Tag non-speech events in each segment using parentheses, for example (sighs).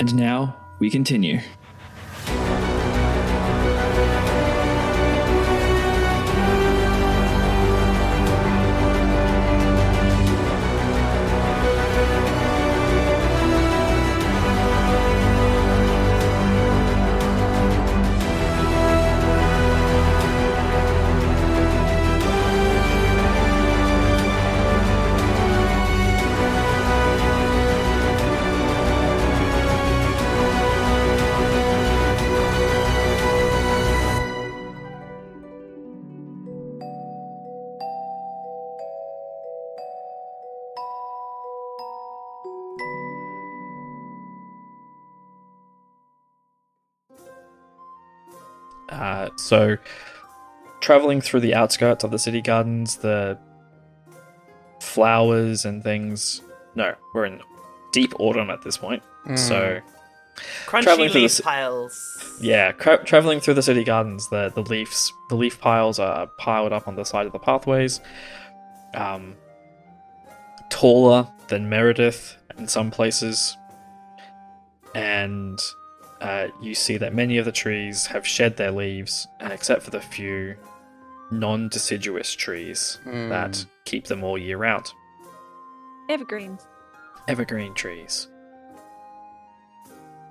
And now we continue. So, traveling through the outskirts of the city gardens, the flowers and things. No, we're in deep autumn at this point. So, Crunchy Traveling through the leaf piles. yeah, tra- traveling through the city gardens, the the leaves, the leaf piles are piled up on the side of the pathways. Um, taller than Meredith in some places, and uh, you see that many of the trees have shed their leaves, uh, except for the few non-deciduous trees that keep them all year round. Evergreens. evergreen trees.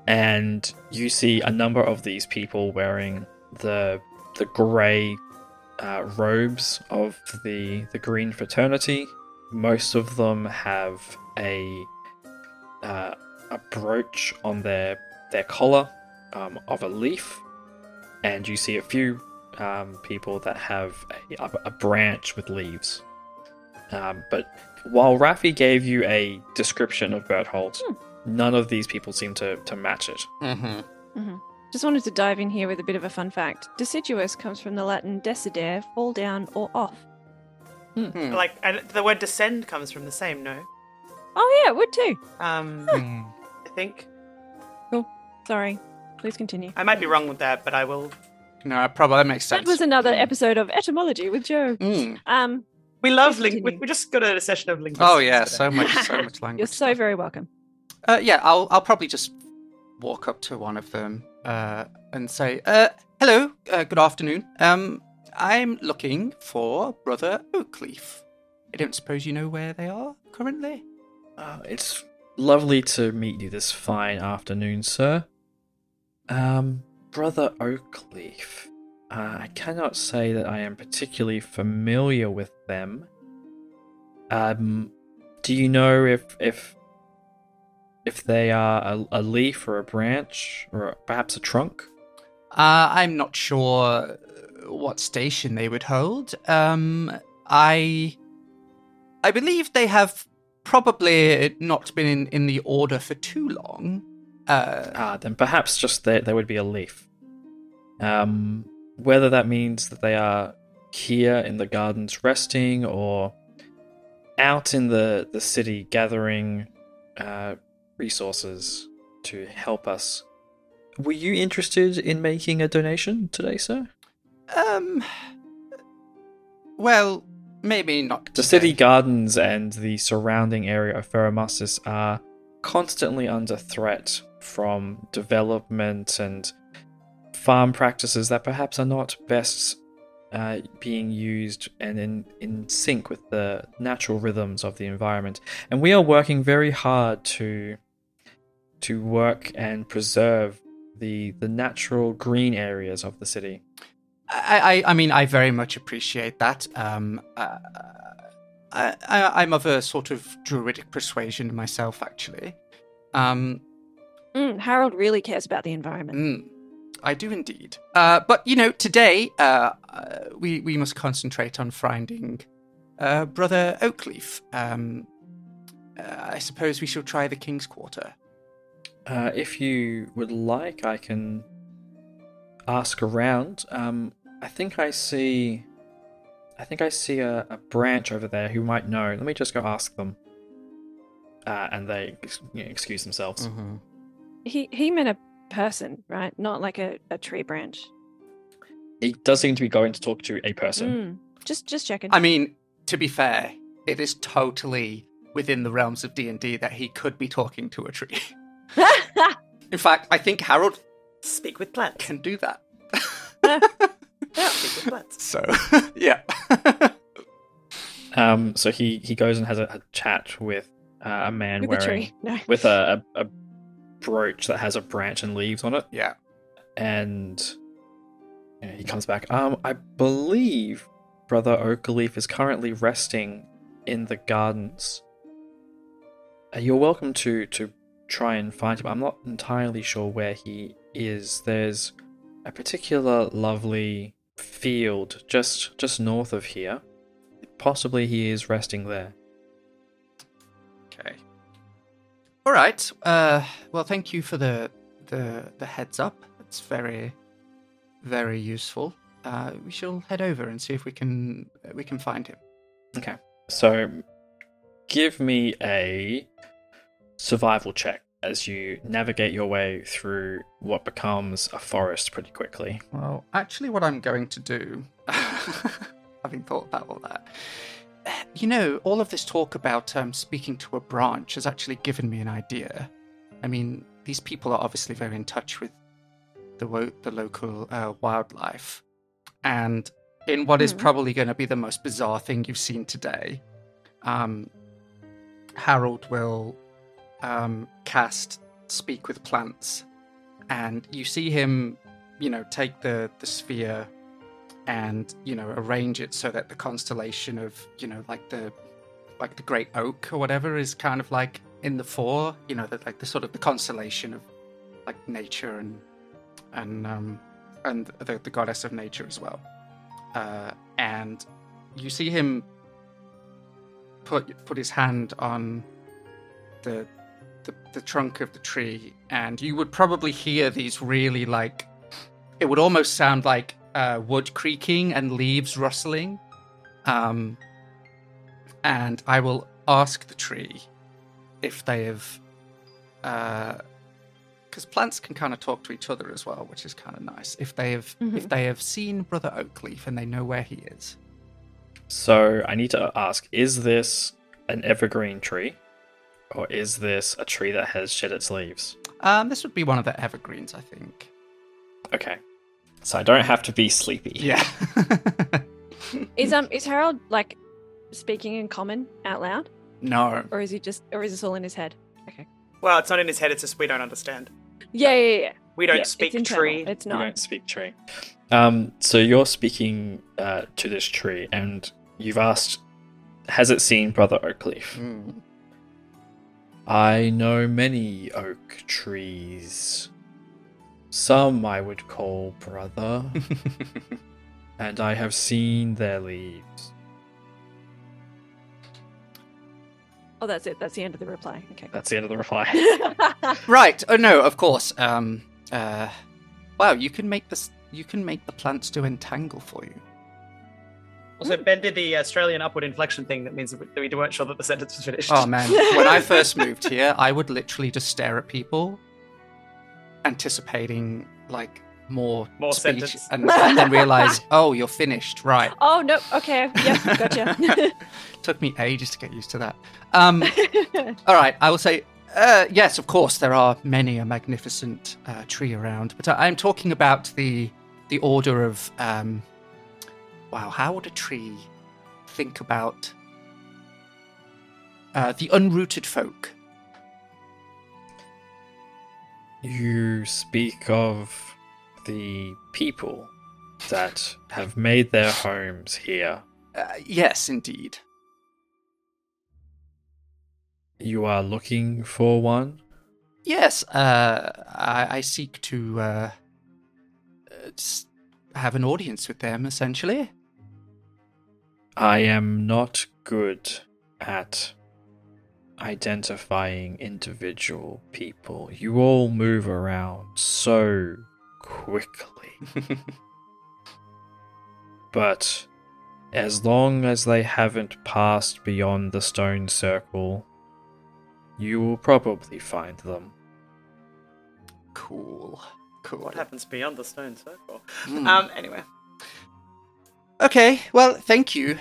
And you see a number of these people wearing the the grey uh, robes of the the green fraternity. Most of them have a uh, a brooch on their their collar um, of a leaf, and you see a few um, people that have a, a, a branch with leaves. Um, but while Raffi gave you a description of Berthold, none of these people seem to, to match it. Mm-hmm. Just wanted to dive in here with a bit of a fun fact. Deciduous comes from the Latin decidere, fall down or off. Hmm. Like, and the word descend comes from the same, no? Oh yeah, it would too. Um, Hmm. I think. Sorry. Please continue. I might be wrong with that, but I will. No, I probably that makes sense. That was another episode of etymology with Joe. Mm. Um, We love Please link. We, we just got a session of linguistics. Oh yeah, today. so much, so (laughs) much language. you're so very welcome. Uh, yeah, I'll I'll probably just walk up to one of them uh, and say, uh, "Hello, uh, good afternoon. Um, I'm looking for Brother Oakleaf. I don't suppose you know where they are currently." Uh, it's lovely to meet you this fine afternoon, sir. Um, Brother Oakleaf. Uh, I cannot say that I am particularly familiar with them. Um, do you know if if if they are a, a leaf or a branch or perhaps a trunk? Uh, I'm not sure what station they would hold. Um, I I believe they have probably not been in, in the order for too long. Uh, Ah, then perhaps just there there would be a leaf. Um, whether that means that they are here in the gardens resting or out in the the city gathering uh, resources to help us. Were you interested in making a donation today, sir? um, well, maybe not. The city gardens and the surrounding area of Ferromustis are constantly under threat from development and farm practices that perhaps are not best uh, being used and in, in sync with the natural rhythms of the environment. And we are working very hard to to work and preserve the the natural green areas of the city. I, I, I mean, I very much appreciate that. Um, uh, I, I, I'm of a sort of druidic persuasion myself, actually. Um, Mm, Harold really cares about the environment. mm, I do indeed. Uh, but you know, today uh, uh, we we must concentrate on finding uh, Brother Oakleaf. Um, uh, I suppose we shall try the King's Quarter. Uh, if you would like, I can ask around. Um, I think I see. I think I see a, a branch over there who might know. Let me just go ask them. Uh, and they you know, excuse themselves. Mm-hmm. He he meant a person, right? Not like a, a tree branch. He does seem to be going to talk to a person. Mm, just just checking. I mean, to be fair, it is totally within the realms of D and D that he could be talking to a tree. (laughs) In fact, I think Harold Speak with plants. can do that. (laughs) Speak with plants. So, (laughs) yeah. Um, so he he goes and has a, a chat with uh, a man With the wearing tree. No. with a, a, a brooch that has a branch and leaves on it, yeah. and you know, he comes back. Um, I believe Brother Oakleaf is currently resting in the gardens. Uh, you're welcome to to try and find him. I'm not entirely sure where he is. There's a particular lovely field just just north of here. Possibly he is resting there. Okay. All right. Uh, well, thank you for the the the heads up. It's very, very useful. Uh, we shall head over and see if we can we can find him. Okay. So give me a survival check as you navigate your way through what becomes a forest pretty quickly. Well, actually, what I'm going to do, (laughs) having thought about all that, you know, all of this talk about um, speaking to a branch has actually given me an idea. I mean, these people are obviously very in touch with the wo- the local uh, wildlife, and in what is Hmm. probably going to be the most bizarre thing you've seen today, um, Harold will um, cast speak with plants, and you see him you know take the the sphere and you know arrange it so that the constellation of you know like the like the great oak or whatever is kind of like in the fore you know that like the sort of the constellation of like nature and and um and the, the goddess of nature as well. Uh and you see him put put his hand on the the, the trunk of the tree and you would probably hear these really like it would almost sound like uh, wood creaking and leaves rustling. Um, and I will ask the tree if they have, because plants can kind of talk to each other as well, which is kind of nice. If they have, if Mhm. they have seen Brother Oakleaf and they know where he is. So I need to ask is this an evergreen tree? Or is this a tree that has shed its leaves? Um, this would be one of the evergreens, I think. Okay. So I don't have to be sleepy. Yeah. (laughs) Is um is Harold like speaking in common out loud, no. or is he just, or is this all in his head? Okay. Well, it's not in his head. It's just we don't understand. Yeah, yeah, yeah. We don't Yeah, speak it's tree. It's not. We don't speak tree. Um, so you're speaking uh, to this tree, and you've asked, has it seen Brother Oakleaf? Mm. I know many oak trees. Some I would call brother, (laughs) and I have seen their leaves. Oh, that's it. That's the end of the reply. Okay. That's the end of the reply. (laughs) Right. Oh no, of course. Um. Uh. Wow, you can make this. You can make the plants to entangle for you. Also, Ben did the Australian upward inflection thing. That means that we weren't sure that the sentence was finished. Oh man, when I (laughs) first moved here, I would literally just stare at people, anticipating like more, More speech, sentence. and, and (laughs) then realize, oh, you're finished. Right. oh no. Okay. Yep. Gotcha. (laughs) Took me ages to get used to that. Um. (laughs) all right, I will say. Uh, yes, of course, there are many a magnificent uh, tree around, but I, I'm talking about the the order of um, wow. How would a tree think about uh, the unrooted folk? You speak of the people that have made their homes here. Uh, yes, indeed. You are looking for one? Yes, uh, I, I seek to uh, uh, have an audience with them, essentially. I am not good at identifying individual people. You all move around so quickly. (laughs) But as long as they haven't passed beyond the stone circle, you will probably find them. cool, cool. What happens beyond the stone circle? Hmm. Um. Anyway, Okay, well, thank you,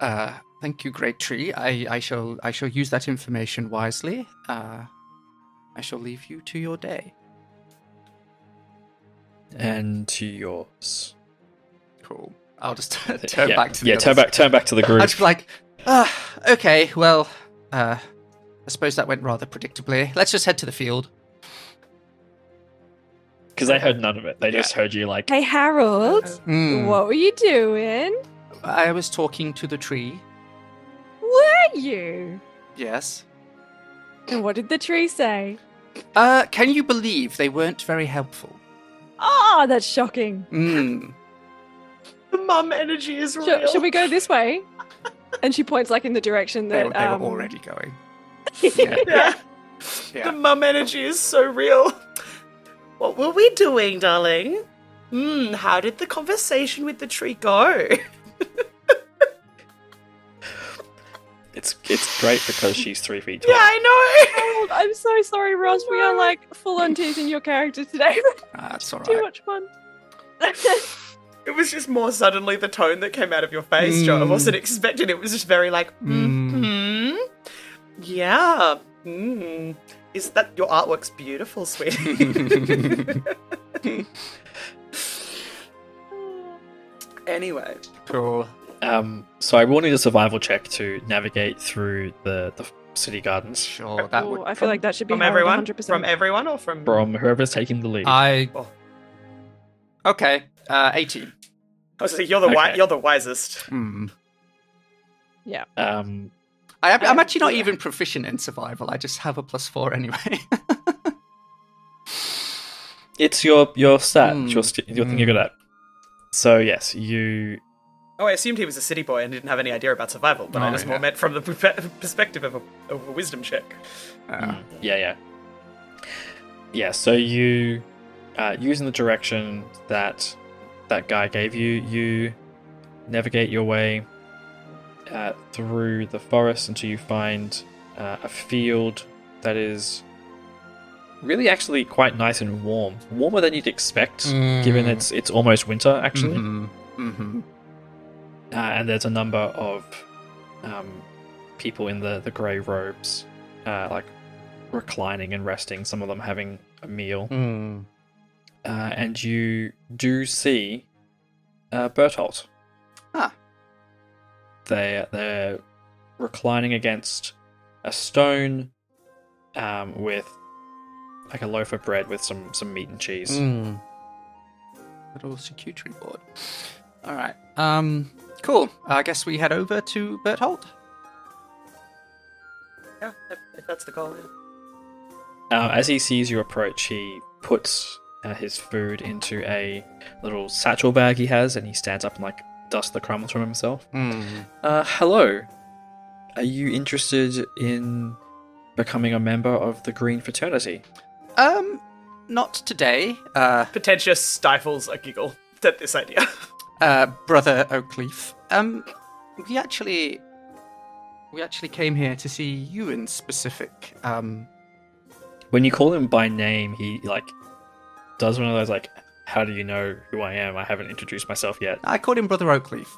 uh, thank you, Great Tree. I, I shall, I shall use that information wisely. Uh, I shall leave you to your day. and to yours. Cool. I'll just (laughs) turn yeah, back to the yeah. Turn back. Turn back to the (laughs) I group. just be like, ah, okay, well, uh, I suppose that went rather predictably. Let's just head to the field. Because they heard none of it. They just heard you like. Hey, Harold, Hmm. what were you doing? I was talking to the tree. Were you? Yes. And what did the tree say? Uh, can you believe they weren't very helpful? Ah, that's shocking. Hmm. The mum energy is real. Shall, shall we go this way? (laughs) And she points like in the direction They, that were- they um, were already going. (laughs) Yeah. Yeah. The mum energy is so real. What were we doing, darling? Hmm, how did the conversation with the tree go? (laughs) It's it's great because she's three feet tall. yeah, I know. I'm so sorry, Ross. We are like full on teasing your character today. (laughs) That's all Too much fun. (laughs) It was just more suddenly the tone that came out of your face, Joe. I Mm. wasn't expecting. It was just very like, Mm. hmm, yeah, hmm. Is that your artwork's beautiful, sweetie? (laughs) anyway, Cool. Um. So I will need a survival check to navigate through the the city gardens Sure, that Ooh. I feel like that should be from everyone, 100%. from everyone, or from from whoever's taking the lead. I. Oh. Okay. Uh, 18. I was like, you're the wi- you're the wisest. Hmm. Yeah. um. I am, I'm actually not yeah. even proficient in survival. I just have a plus four anyway. It's your your stat. Hmm. It's your st- your thing Hmm. you're good at. So yes, you Oh, I assumed he was a city boy and didn't have any idea about survival, but I Oh, just yeah. more meant from the perspective of a, of a wisdom check. Uh, Yeah, yeah. Yeah, so you uh, using the direction that that guy gave you, you navigate your way uh, through the forest until you find uh, a field that is really actually quite nice and warm. Warmer than you'd expect, given Mm. it's it's almost winter actually. mhm, mhm. Uh, and there's a number of um, people in the, the grey robes, uh, like reclining and resting, some of them having a meal. Mm. Uh, and you do see uh, Bertolt. Ah. They, they're reclining against a stone um, with like a loaf of bread with some, some meat and cheese. Mm. Little charcuterie board. All right. Um. Cool. I guess we head over to Berthold. Yeah, if, if that's the goal. Uh, as he sees you approach, he puts uh, his food into a little satchel bag he has, and he stands up and like dusts the crumbs from himself. Mm. Uh, hello. Are you interested in becoming a member of the Green Fraternity? Um. Not today. Uh. Potentia stifles a giggle at this idea. (laughs) Uh. Brother Oakleaf. Um. We actually. We actually came here to see you in specific. Um. When you call him by name, he like does one of those like, "How do you know who I am? I haven't introduced myself yet." I called him Brother Oakleaf.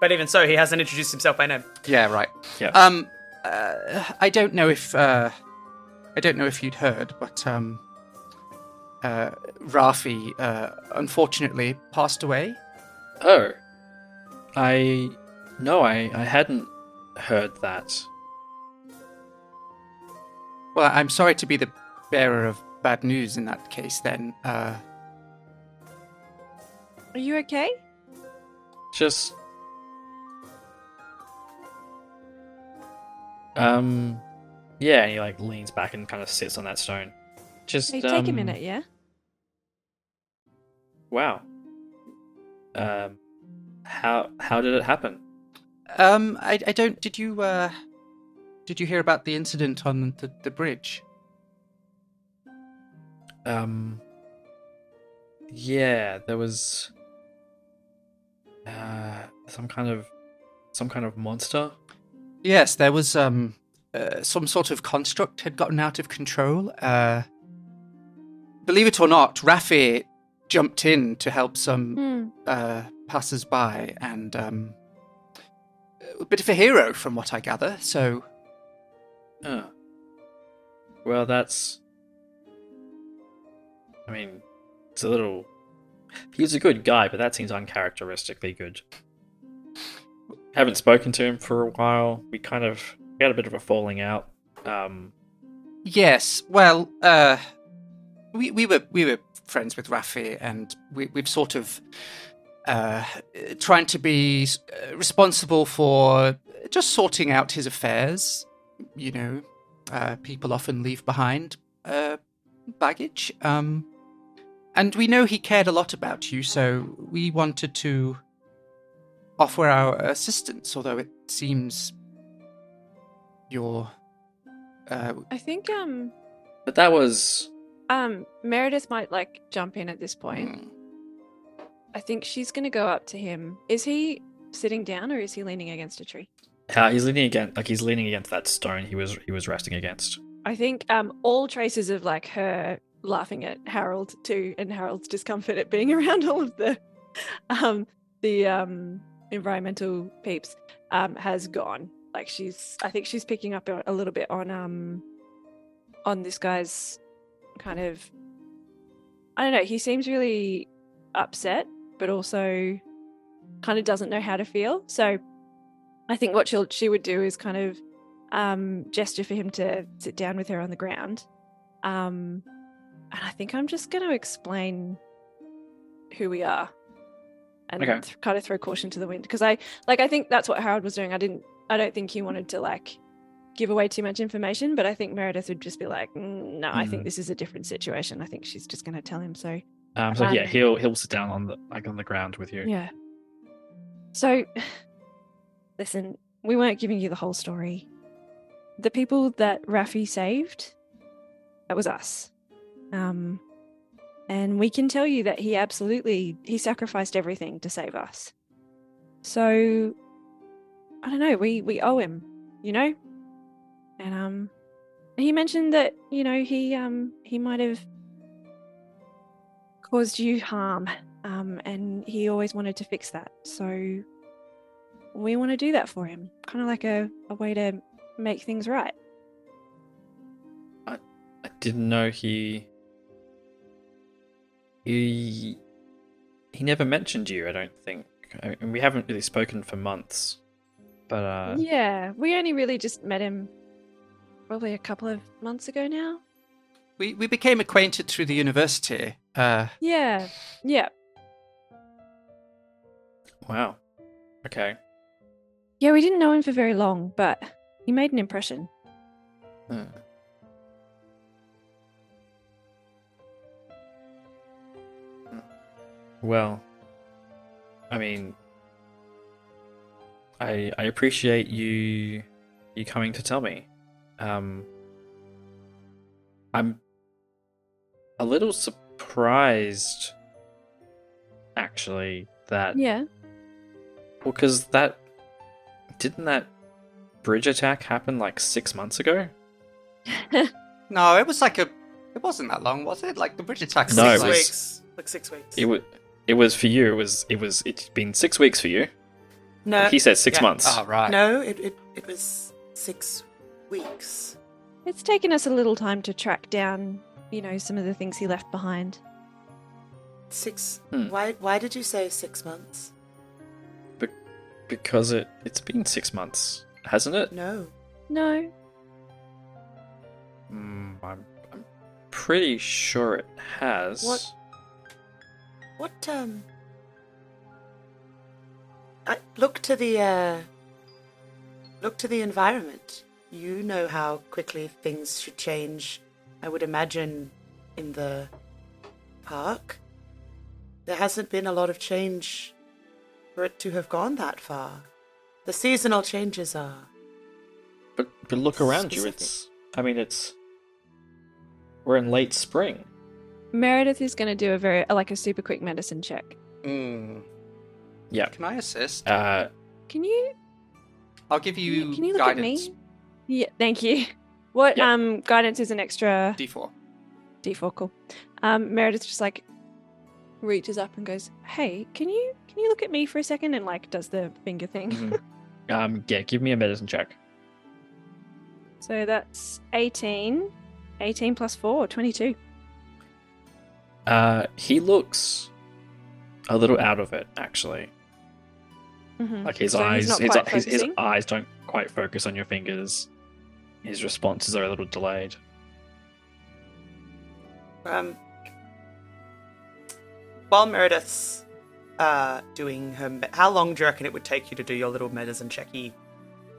but even so, he hasn't introduced himself by name. Yeah. Right. Yeah. Um, uh, I don't know if uh, I don't know if you'd heard, but um, uh, Rafi uh, unfortunately passed away. Oh, I no, I I hadn't heard that. Well, I'm sorry to be the bearer of bad news in that case. Then, uh, Are you okay? Just um, yeah, and he like leans back and kind of sits on that stone. Just Hey, take a um, minute, yeah? Wow. Um, how how did it happen? um, I, I don't. Did you uh, did you hear about the incident on the, the bridge? Um, yeah, there was uh some kind of some kind of monster. Yes, there was um uh, some sort of construct had gotten out of control. Uh, believe it or not, Rafi jumped in to help some Hmm. uh, passers by, and um, a bit of a hero, from what I gather. So, Oh. Well, that's. I mean, it's a little He's a good guy, but that seems uncharacteristically good. Haven't spoken to him for a while. We kind of we had a bit of a falling out. Um, Yes, well, uh, we we were we were friends with Rafi, and we we've sort of uh trying to be uh, responsible for just sorting out his affairs. You know, uh, people often leave behind uh baggage. Um, and we know he cared a lot about you, so we wanted to offer our assistance. Although it seems you're. Uh, I think um but that was um Meredith might like jump in at this point. mm, I think she's gonna go up to him. Is he sitting down or is he leaning against a tree? uh, he's leaning against like he's leaning against that stone he was he was resting against. I think um all traces of like her laughing at Harold too and Harold's discomfort at being (laughs) around all of the um the um environmental peeps um has gone. Like she's I think she's picking up a a little bit on um on this guy's kind of I don't know, he seems really upset but also kind of doesn't know how to feel. So I think what she'll she would do is kind of um, gesture for him to sit down with her on the ground. Um, and I think I'm just going to explain who we are and Okay. th- kind of throw caution to the wind because I like I think that's what Harold was doing. I didn't. I don't think he wanted to like give away too much information, but I think Meredith would just be like, "Mm, "No, I think Mhm. this is a different situation. I think she's just going to tell him." So Um, so yeah, Um, he'll he'll sit down on the like on the ground with you. yeah. So, (sighs) listen, we weren't giving you the whole story. The people that Rafi saved, that was us. Um, and we can tell you that he absolutely he sacrificed everything to save us. So, I don't know. We we owe him, you know. And um, he mentioned that you know he um he might have caused you harm um, and he always wanted to fix that. So we want to do that for him, kind of like a, a way to make things right. I I didn't know he he he never mentioned you. I don't think. I mean, we haven't really spoken for months, but uh, yeah, we only really just met him probably a couple of months ago now. we we became acquainted through the university. Uh, Yeah, yeah, wow. Okay. yeah. We didn't know him for very long, but he made an impression. Hmm. Well, I mean, I I appreciate you you coming to tell me. Um, I'm a little surprised, actually, that Yeah, well, because that didn't that bridge attack happen like six months ago? (laughs) no, it was like a. It wasn't that long, was it? Like the bridge attack. No, was it six was- weeks. Like six weeks. It was. It was for you. It was. It was. It's been six weeks for you. no, he said six yeah. months. Oh right. no, it, it it was six weeks. it's taken us a little time to track down, you know, some of the things he left behind. Six. Hmm. Why why did you say six months? Because it. It's been six months, hasn't it? No. No, Mm, I'm. I'm pretty sure it has. What? What um I look to the uh look to the environment. You know how quickly things should change. I would imagine in the park. There hasn't been a lot of change for it to have gone that far. The seasonal changes are. But but look around you. It's. I mean, it's. We're in late spring. Meredith is going to do a very like a super quick medicine check. Mm. Yeah. Can I assist? Uh. Can you I'll give can you, you, can you look guidance. at me? Yeah, thank you. (laughs) What Yeah. um guidance is an extra D4. D4 cool. Um Meredith just like reaches up and goes, "Hey, can you can you look at me for a second and like does the finger thing." mhm. (laughs) um. Yeah. Give me a medicine check. so that's 18 18 plus 4 22. Uh. He looks a little out of it actually. Mhm. Like his So eyes, his, his, his eyes don't quite focus on your fingers. His responses are a little delayed. Um, while Meredith's uh, doing her, me- how long do you reckon it would take you to do your little medicine checky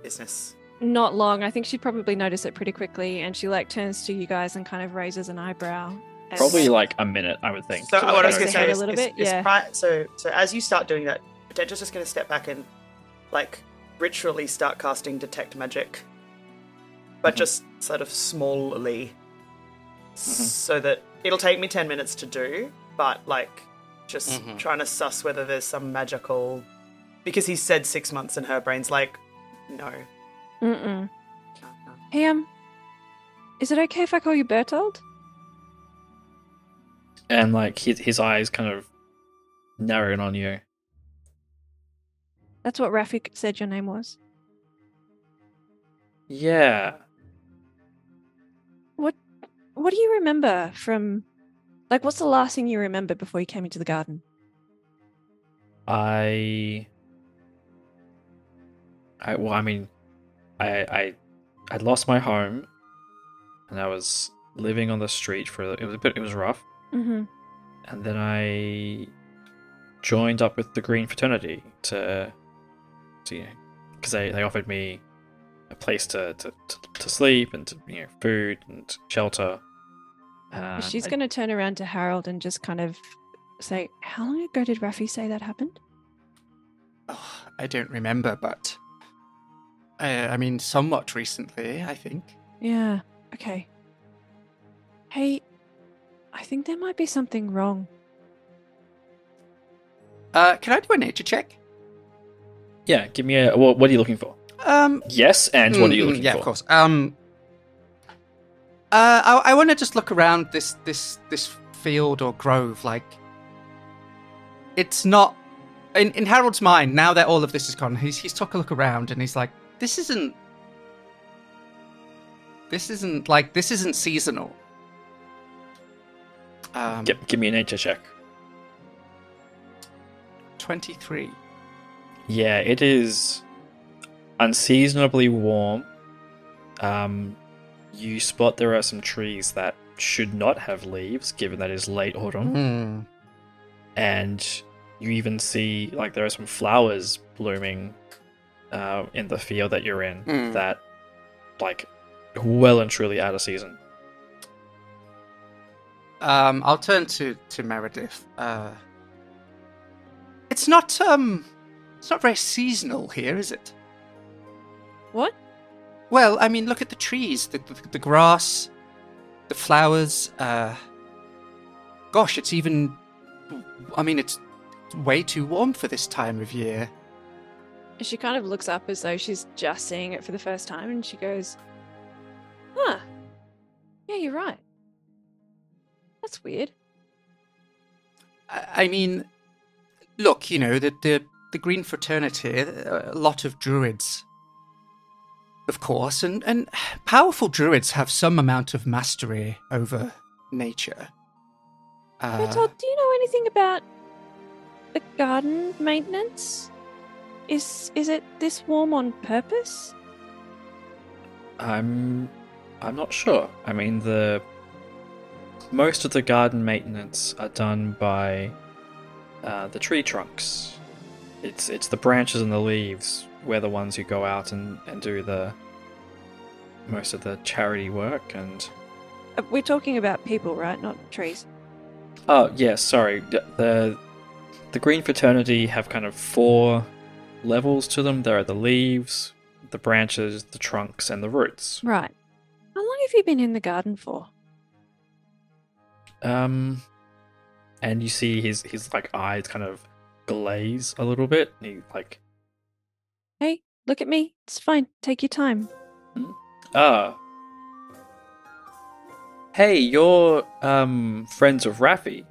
business? Not long. I think she'd probably notice it pretty quickly, and she like turns to you guys and kind of raises an eyebrow. and- Probably like a minute, I would think. So To what I was going to say head a little is- bit, is yeah. pri- so so as you start doing that, Potentia's just going to step back and like ritually start casting detect magic, but Mhm. just sort of smallly, so that it'll take me ten minutes to do, but like just Mhm. trying to suss whether there's some magical. Because he said six months, and her brain's like, no. Mm-mm. no, no. Hey, um, is it okay if I call you Bertold? and like his his eyes kind of narrowing on you. That's what Rafik said your name was. Yeah. What do you remember from, like, what's the last thing you remember before you came into the garden? I I well I mean I I I lost my home and I was living on the street for it was a bit it was rough Mm-hmm. and then I joined up with the Green Fraternity to to because they, they offered me a place to, to, to, to sleep and to, you know food and shelter. Uh, She's I- going to turn around to Harold and just kind of say, How long ago did Rafi say that happened? Oh, I don't remember, but uh, I mean, somewhat recently, I think. Yeah, okay. Hey, I think there might be something wrong. Uh, can I do a nature check? yeah, give me a what, what are you looking for? Um, Yes, and what are you mm, looking yeah, for? Yeah, of course. Um, uh, I, I want to just look around this this this field or grove. Like, it's not in in Harold's mind now that all of this is gone. He's he's took a look around and he's like, this isn't. This isn't like this isn't seasonal. Um, Give, give me a nature check. twenty three. Yeah, it is unseasonably warm. Um, you spot there are some trees that should not have leaves, given that it is late autumn, Hmm. and you even see like there are some flowers blooming uh, in the field that you're in Mm. that, like, well and truly out of season. Um, I'll turn to to Meredith. Uh, it's not um, it's not very seasonal here, is it? What? Well, I mean, look at the trees, the the, the grass, the flowers. Uh, gosh, it's even. I mean, it's way too warm for this time of year. She kind of looks up as though she's just seeing it for the first time and she goes, Huh. Yeah, you're right. That's weird. I, I mean, look, you know, the the the Green Fraternity, a lot of druids, of course, and and powerful druids have some amount of mastery over nature. Uh, Bertold, do you know anything about the garden maintenance? Is is it this warm on purpose? I'm I'm not sure. I mean the most of the garden maintenance are done by uh, the tree trunks. It's it's the branches and the leaves. We're the ones who go out and, and do the most of the charity work and Uh, We're talking about people, right? Not trees. oh yeah, sorry. The the, the Green Fraternity have kind of four levels to them. There are the leaves, the branches, the trunks, and the roots. Right. How long have you been in the garden for? Um, and you see his his like eyes kind of glaze a little bit. And he like, Hey, look at me. It's fine. Take your time. ah, hey, you're um friends of Raffi.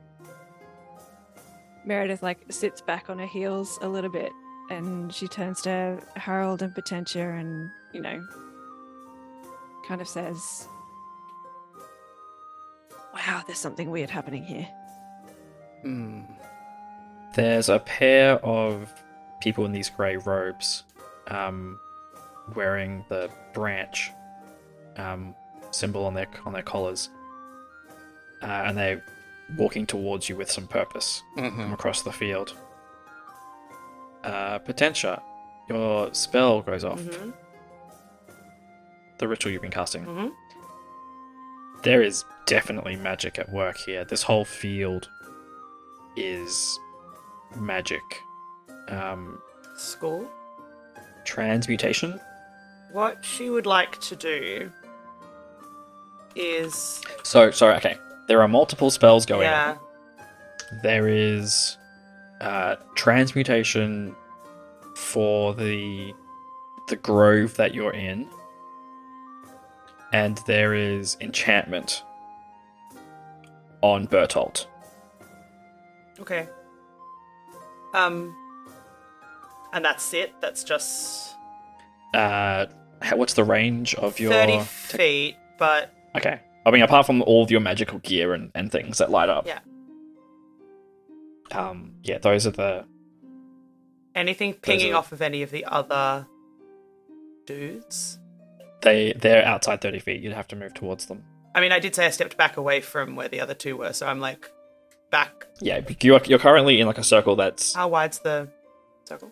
Meredith like sits back on her heels a little bit and she turns to Harold and Potentia and, you know, kind of says, Wow, there's something weird happening here. hmm. There's a pair of people in these grey robes, um, wearing the branch um, symbol on their on their collars, uh, and they're walking towards you with some purpose Mm-hmm. from across the field. Uh, Potentia, your spell goes off. Mm-hmm. The ritual you've been casting. Mm-hmm. There is definitely magic at work here. This whole field is magic. Um, School. Transmutation. What she would like to do is So sorry. Okay, there are multiple spells going. yeah. on. There is uh, transmutation for the the grove that you're in, and there is enchantment on Bertolt. Okay. Um. And that's it. That's just Uh, what's the range of your? thirty feet, but Okay. I mean, apart from all of your magical gear and, and things that light up. Yeah. Um. Yeah, those are the. anything pinging are- off of any of the other dudes. They they're outside thirty feet. You'd have to move towards them. I mean, I did say I stepped back away from where the other two were, so I'm like back. Yeah, you're you're currently in like a circle that's How wide's the circle?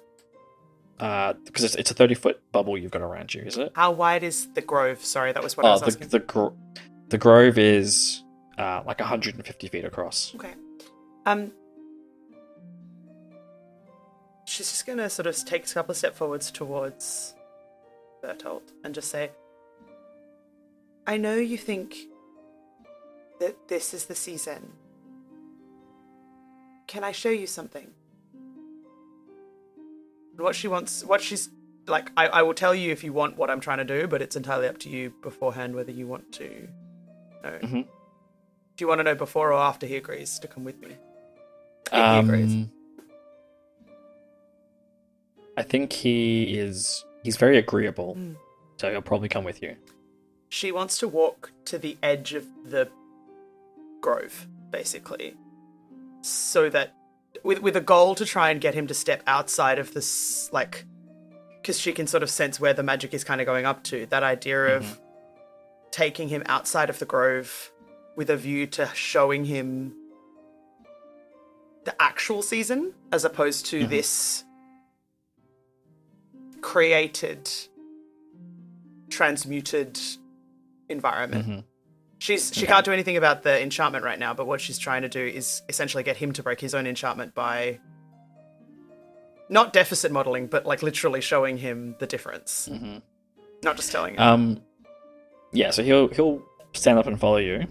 Uh because it's it's a thirty foot bubble you've got around you, is it? How wide is the grove? Sorry, that was what I Oh, was the asking. the gro- the grove is uh like hundred and fifty feet across. Okay. Um. She's just gonna sort of take a couple of steps forwards towards Bertolt and just say, "I know you think that this is the season. Can I show you something?" What she wants, what she's like, I, I will tell you if you want what I'm trying to do, but it's entirely up to you beforehand whether you want to know. Mhm. Do you want to know before or after he agrees to come with me? If he agrees. Um, I think he is he's very agreeable, Mm. so he'll probably come with you. She wants to walk to the edge of the grove, basically, so that with with a goal to try and get him to step outside of this, like, because she can sort of sense where the magic is kind of going up to. That idea of taking him outside of the grove with a view to showing him the actual season as opposed to this created transmuted environment Mhm. She's she Okay. can't do anything about the enchantment right now but what she's trying to do is essentially get him to break his own enchantment by not deficit modeling but like literally showing him the difference Mhm. not just telling him Um, yeah, so he'll he'll stand up and follow you.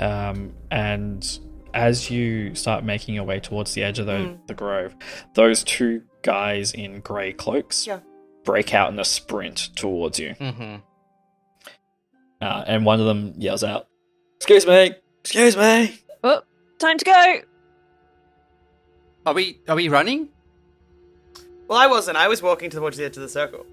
Um, and as you start making your way towards the edge of the, Mm. the grove, those two guys in grey cloaks Yeah. break out in a sprint towards you. Mm-hmm. Uh, and one of them yells out, "Excuse me, excuse me!" Oh, time to go. Are we are we running? well i wasn't i was walking towards the edge of the circle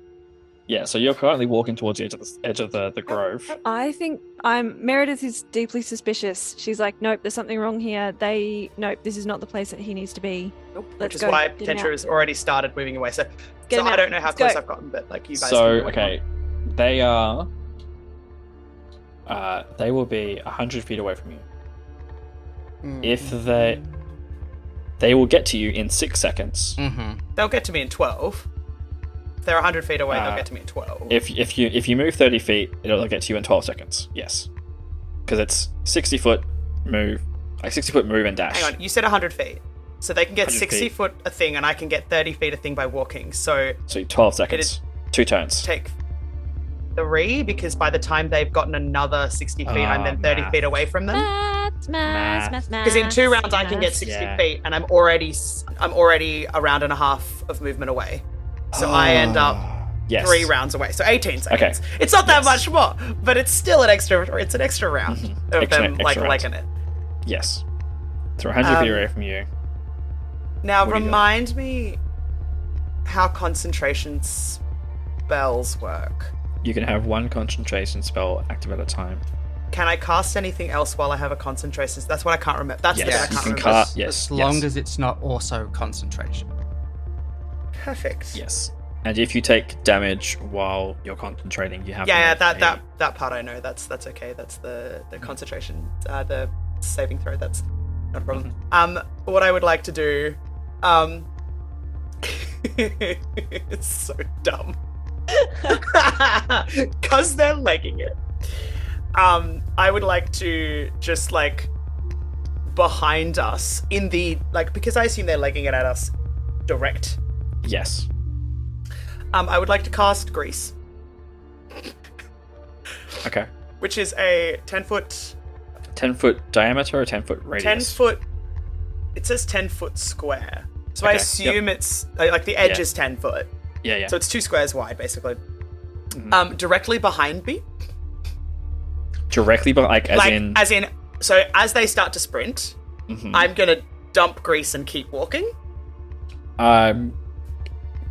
Yeah, so you're currently walking towards the edge of the edge of the, the grove. I think I'm Meredith is deeply suspicious. She's like, nope, there's something wrong here. They, nope, this is not the place that he needs to be. nope. Let's which is go. why Get him Tentra has already started moving away so, Get so i don't know how Let's close go. i've gotten but like you guys So can do what you okay, they are. Uh, they will be hundred feet away from you. Mm. If they, they will get to you in six seconds. Mm-hmm. they'll get to me in 12 if they're 100 feet away Uh, they'll get to me in 12 If if you if you move thirty feet, it'll get to you in twelve seconds. Yes, because it's sixty foot move, like sixty foot move and dash. hang on you said 100 feet so they can get 60 feet. foot a thing and i can get 30 feet a thing by walking so So twelve seconds, two turns. take three because by the time they've gotten another 60 feet, I'm Ah, then 30 math. feet away from them. Math, math, math, math. Because in two rounds I can get 60 Yeah. feet, and I'm already s- I'm already a round and a half of movement away. So I end up yes. three rounds away. So 18 seconds. Okay. It's not that Yes. much more, but it's still an extra. It's an extra round Mhm. of Extra- them like extra round. liking it. Yes. So hundred feet Um, away from you. Now What do you got? remind me how concentration spells work. You can have one concentration spell active at a time. can I cast anything else while I have a concentration? That's what I can't remember. That's the bit I Yes, you can't can remember. cast. Yes, as long yes, as it's not also concentration. Perfect. yes. And if you take damage while you're concentrating, you have. to Yeah, yeah, that a- that that part I know. That's that's okay. That's the the concentration, uh, the saving throw. That's not a problem. Um, what I would like to do, um, (laughs) it's so dumb, cause they're legging it. Um, I would like to just like behind us in the like because I assume they're legging it at us direct. Yes. Um, I would like to cast grease. Okay. which is a 10 foot Ten foot diameter or ten foot radius. 10 foot it says 10 foot square so i Okay, assume it's uh, like the edge Yeah. is 10 foot Yeah, yeah. so it's two squares wide basically Mhm. um directly behind me Directly, but like as like in. as in so as they start to sprint Mhm. i'm gonna dump grease and keep walking I'm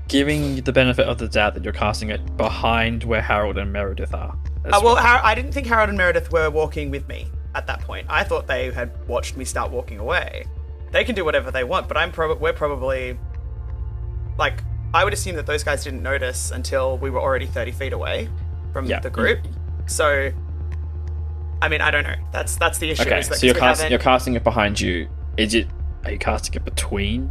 giving the benefit of the doubt that you're casting it behind where Harold and Meredith are. uh, well Har- i didn't think harold and meredith were walking with me at that point i thought they had watched me start walking away they can do whatever they want but i'm prob- we're probably like i would assume that those guys didn't notice until we were already 30 feet away from Yeah. the group so i mean i don't know that's that's the issue Okay, is that so you're casting you're casting it behind you. Is it? Are you casting it between?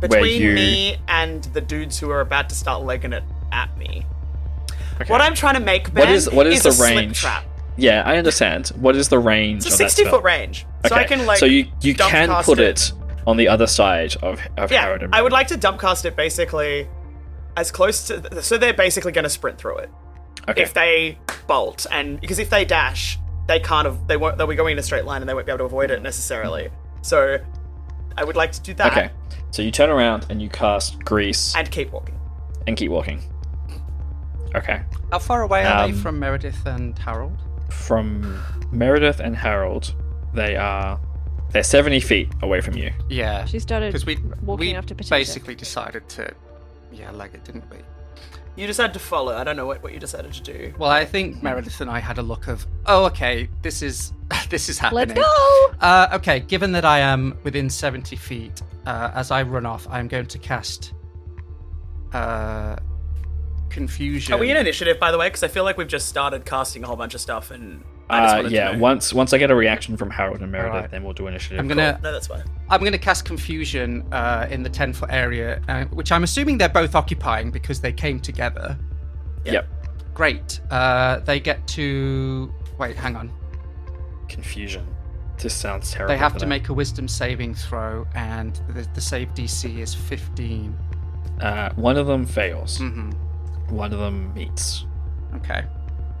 between you- me and the dudes who are about to start legging it at me Okay. what i'm trying to make What Ben, is- what is a the range? trap Yeah, I understand. What is the range? it's a 60 foot range so i can like so you you can put it. it on the other side of of yeah Harold and i would like to dump cast it basically as close to so they're basically going to sprint through it Okay. if they bolt and because if they dash they can't have they won't they'll be going in a straight line and they won't be able to avoid it necessarily so i would like to do that okay. So you turn around and you cast grease and keep walking and keep walking. Okay. How far away are Um, they from Meredith and Harold? From Meredith and Harold, they are they're seventy feet away from you. Yeah, She started because we walking we after Patricia. basically decided to yeah leg it, didn't we? you decided to follow i don't know what, what you decided to do Well, I think Meredith and I had a look of oh okay, this is (laughs) this is happening. Let's go! Uh, okay, given that I am within 70 feet, uh, as I run off, I'm going to cast uh, Confusion. are we in initiative by the way because i feel like we've just started casting a whole bunch of stuff and i just Uh, yeah. Once once I get a reaction from Harold and Meredith, Alright. then we'll do initiative. I'm gonna no that's fine I'm gonna cast Confusion uh, in the 10 foot area, uh, which I'm assuming they're both occupying because they came together. Yep. Great. Uh, they get to wait. Hang on. Confusion. This sounds terrible. They have to them. make a Wisdom saving throw, and the, the save DC is 15. Uh, one of them fails. hmm One of them meets. Okay.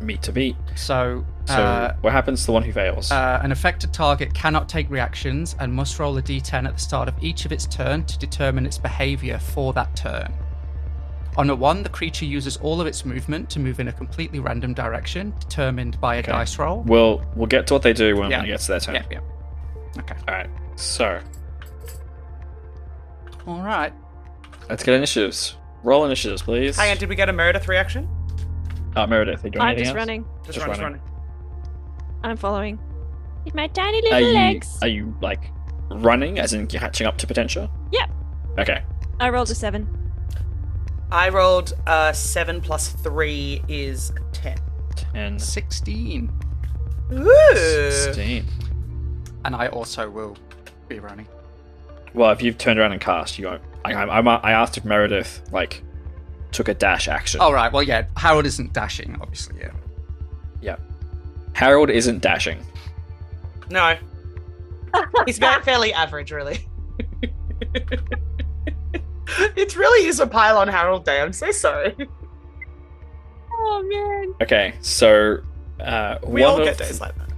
Meet to beat. So. So uh, what happens to the one who fails? Uh, an affected target cannot take reactions and must roll a d10 at the start of each of its turn to determine its behavior for that turn. On a 1, the creature uses all of its movement to move in a completely random direction, determined by a Okay. dice roll. we'll we'll get to what they do when Yeah. it gets to their turn. Yeah, yeah. Okay. All right. So All right. let's get initiatives. Roll initiatives, please. hang on did we get a meredith reaction Uh, Meredith, are you doing I'm anything just else? running. just, Just run, just running. running I'm following. With my tiny Are little you legs. are you like running, as in catching up to Potentia? Yep. Okay. I rolled a seven. i rolled uh 7 plus 3 is 10 10, 16. Ooh. 16. And I also will be running. Well, if you've turned around and cast, you won't. Like, I, I, I asked if Meredith like took a dash action. All right. Well, yeah. Harold isn't dashing, obviously. Yeah. yeah. Harold isn't dashing. No. (laughs) He's very fairly average, really. it really is a pile on Harold Day. I'm so sorry. Oh man. Okay, so uh, We one all of get days like that.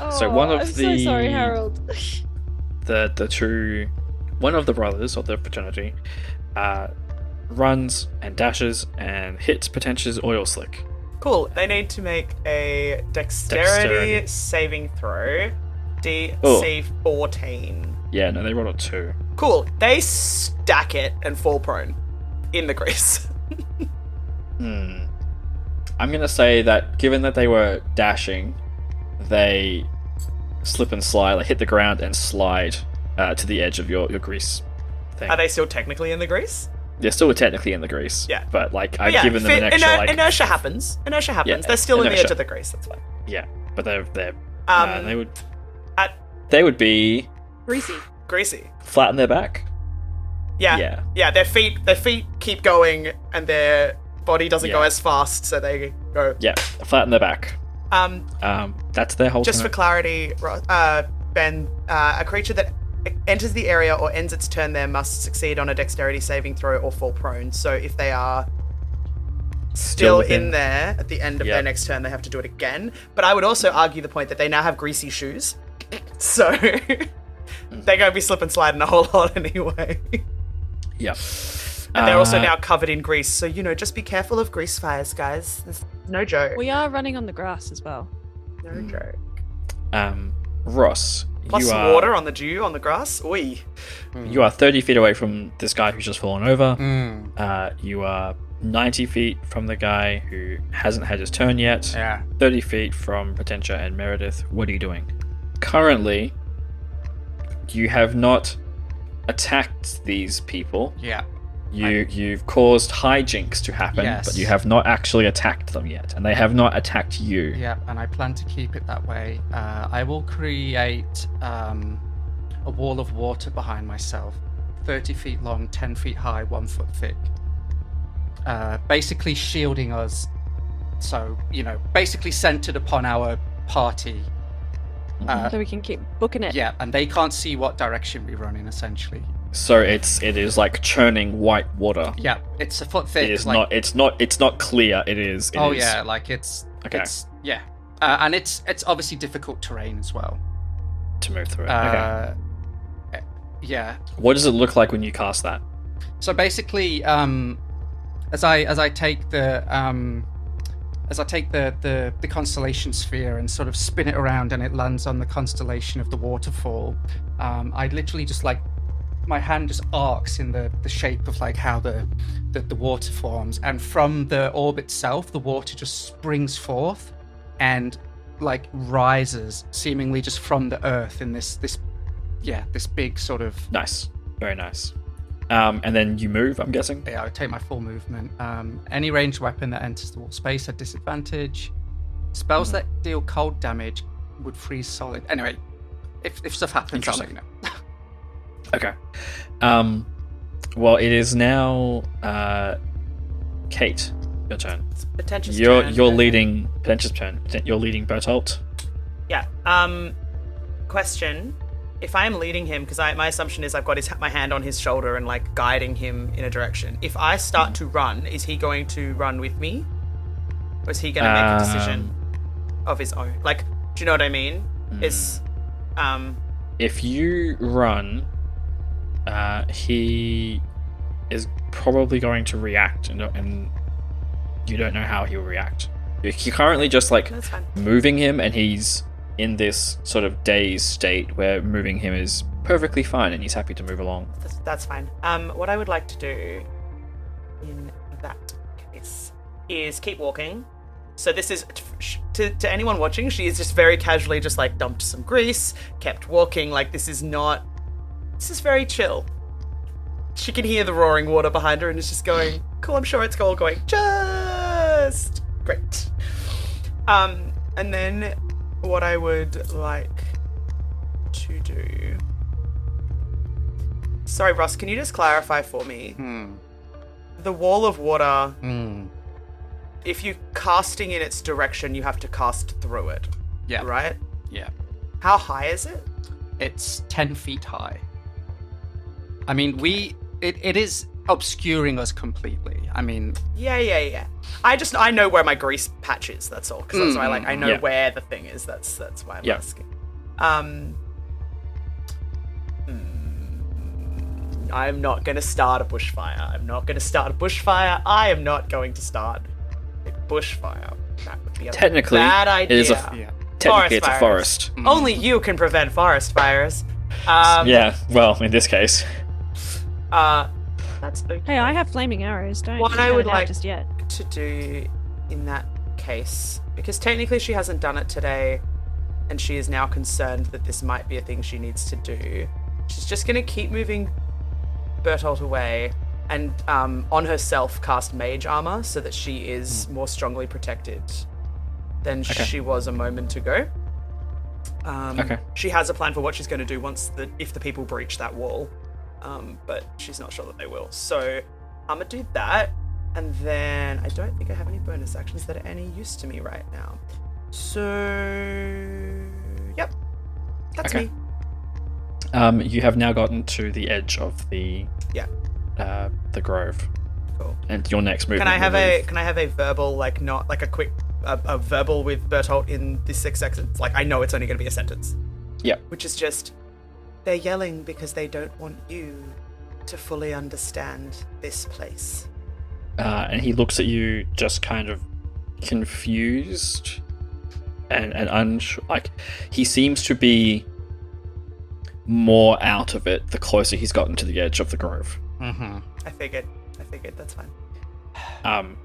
Oh, So one of I'm so sorry, the- Harold. (laughs) the the two, one of the brothers of the fraternity, uh, runs and dashes and hits Potentia's oil slick. Cool. They need to make a dexterity, Dexterity. saving throw. DC Oh. 14. Yeah, no, they rolled a two. Cool. They stack it and fall prone in the grease. (laughs) Hmm. I'm gonna say that given that they were dashing, they slip and slide, like hit the ground and slide uh, to the edge of your, your grease thing. Are they still technically in the grease? They're still technically in the grease. Yeah. But like I've yeah, given them an extra iner- like inertia happens. Inertia happens. They're still in the edge of the grease. That's fine. yeah, but they're they're Um, uh, they would at- they would be Greasy. greasy. flat on their back. Yeah. Yeah. Yeah, their feet their feet keep going and their body doesn't go as fast, so they go. Yeah, flat on their back. Um, Um, that's their whole. just for clarity, uh, Ben, uh, a creature that enters the area or ends its turn there must succeed on a dexterity saving throw or fall prone. So if they are still, within- in there at the end of their next turn, they have to do it again. But I would also argue the point that they now have greasy shoes, (laughs) so (laughs) they're going to be slip and sliding a whole lot (laughs) anyway. yeah. And they're also Uh, now covered in grease, so you know, just be careful of grease fires, guys. There's no joke. We are running on the grass as well. no joke. Um, Ross, Plus you are water on the dew on the grass. Oi. you are thirty feet away from this guy who's just fallen over. Mm, Uh, you are ninety feet from the guy who hasn't had his turn yet. yeah. 30 feet from Potentia and Meredith. What are you doing? Currently, you have not attacked these people. Yeah. You you've caused hijinks to happen, Yes. but you have not actually attacked them yet, and they have not attacked you. Yeah, and I plan to keep it that way. Uh, I will create um, a wall of water behind myself, 30 feet long, 10 feet high, 1 foot thick. Uh, basically shielding us. So, you know, basically centered upon our party. Uh, so we can keep booking it. yeah, and they can't see what direction we run in, essentially. So it's it is like churning white water. Yeah, it's a foot thick. It is like- not. It's not. It's not clear. It is. it oh is- yeah, like it's Okay. it's yeah, uh, and it's it's obviously difficult terrain as well. To move through it. okay. Uh, Yeah. What does it look like when you cast that? So basically, um, as I as I take the um, as I take the, the the constellation sphere and sort of spin it around and it lands on the constellation of the waterfall, um, I literally just like my hand just arcs in the, the shape of like how the, the the water forms, and from the orb itself, the water just springs forth and like rises seemingly just from the earth in this this yeah this big sort of Nice. Very nice. Um, and then you move. I'm guessing. yeah, I would take my full movement. Um, any ranged weapon that enters the wall space at disadvantage. Spells Hmm. that deal cold damage would freeze solid. Anyway, if, if stuff happens, I'll let you know. (laughs) Okay. Um, well, it is now uh, Kate. Your turn. It's pretentious. You're turn, you're leading Potentia's turn. You're leading Bertolt. Yeah. Um. Question: If I am leading him, because my assumption is I've got his my hand on his shoulder and like guiding him in a direction. If I start to run, is he going to run with me, or is he going to make a decision Um, of his own? Like, do you know what I mean? It's um. If you run, uh, he is probably going to react, and, and you don't know how he'll react. You're currently just like moving him, and he's in this sort of dazed state where moving him is perfectly fine, and he's happy to move along. That's, that's fine. Um, what I would like to do in that case is keep walking. So this is to, to anyone watching. She is just very casually just like dumped some grease, kept walking. Like this is not. This is very chill. She can hear the roaring water behind her and is just going, "Cool, I'm sure it's all going just great." Um, and then what I would like to do. Sorry, Ross, can you just clarify for me? Hmm. The wall of water, Hmm. if you're casting in its direction, you have to cast through it, Yeah. right? Yeah. How high is it? It's 10 feet high. I mean, we. It, it is obscuring us completely. I mean, Yeah, yeah, yeah. I just I know where my grease patch is. That's all. Because that's why, like, I know Yeah. where the thing is. That's that's why I'm Yeah. asking. Um. hmm, I'm not going to start a bushfire. I'm not going to start a bushfire. I am not going to start a bushfire. That would be a Technically, bad it idea. is a- yeah. Technically, it's a fires. forest. Only you can prevent forest fires. Um, yeah, well, in this case. Uh, that's okay. Hey, I have flaming arrows. Don't What I would like- just yet. to do in that case because technically she hasn't done it today and she is now concerned that this might be a thing she needs to do. She's just going to keep moving Bertolt away and um, on herself cast mage armor so that she is more strongly protected than Okay. she was a moment ago. Um, Okay. She has a plan for what she's going to do once the if the people breach that wall, um, but she's not sure that they will. So I'm gonna do that, and then I don't think I have any bonus actions that are any use to me right now. So yep, that's Okay. me. Um, you have now gotten to the edge of the Yeah. uh, the grove, Cool. and your next move. Can I have a can I have a verbal like not like a quick a, a verbal with Bertolt in this six seconds? Like I know it's only going to be a sentence. Yep. Which is just they're yelling because they don't want you to fully understand this place. uh, and he looks at you just kind of confused and and unsure. Like he seems to be more out of it the closer he's gotten to the edge of the grove. Mm-hmm. I figured. I figured that's fine. Um.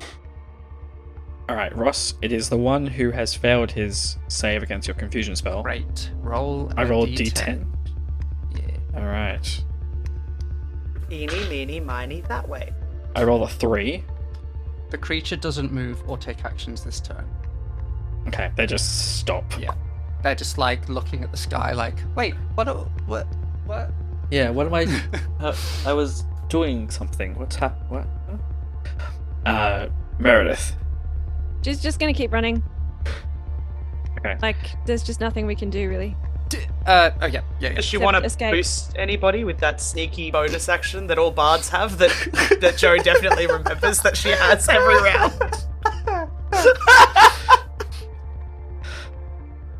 All right, Ross. It is the one who has failed his save against your confusion spell. Great. Roll. I a rolled D10. D10. Yeah. All right. Eeny, meeny, miny, that way. I roll a three. The creature doesn't move or take actions this turn. Okay, they just stop. Yeah. They're just like looking at the sky, like, wait, what? a- What? What? Yeah. What am I? (laughs) uh, I was doing something. What's hap? What? Uh, Meredith. She's just gonna keep running. Okay. Like, there's just nothing we can do really. D- uh. Oh yeah. Yeah. yeah. Does she want to escape. boost anybody with that sneaky bonus action that all bards have that that Joe (laughs) definitely remembers that she has every (laughs) round?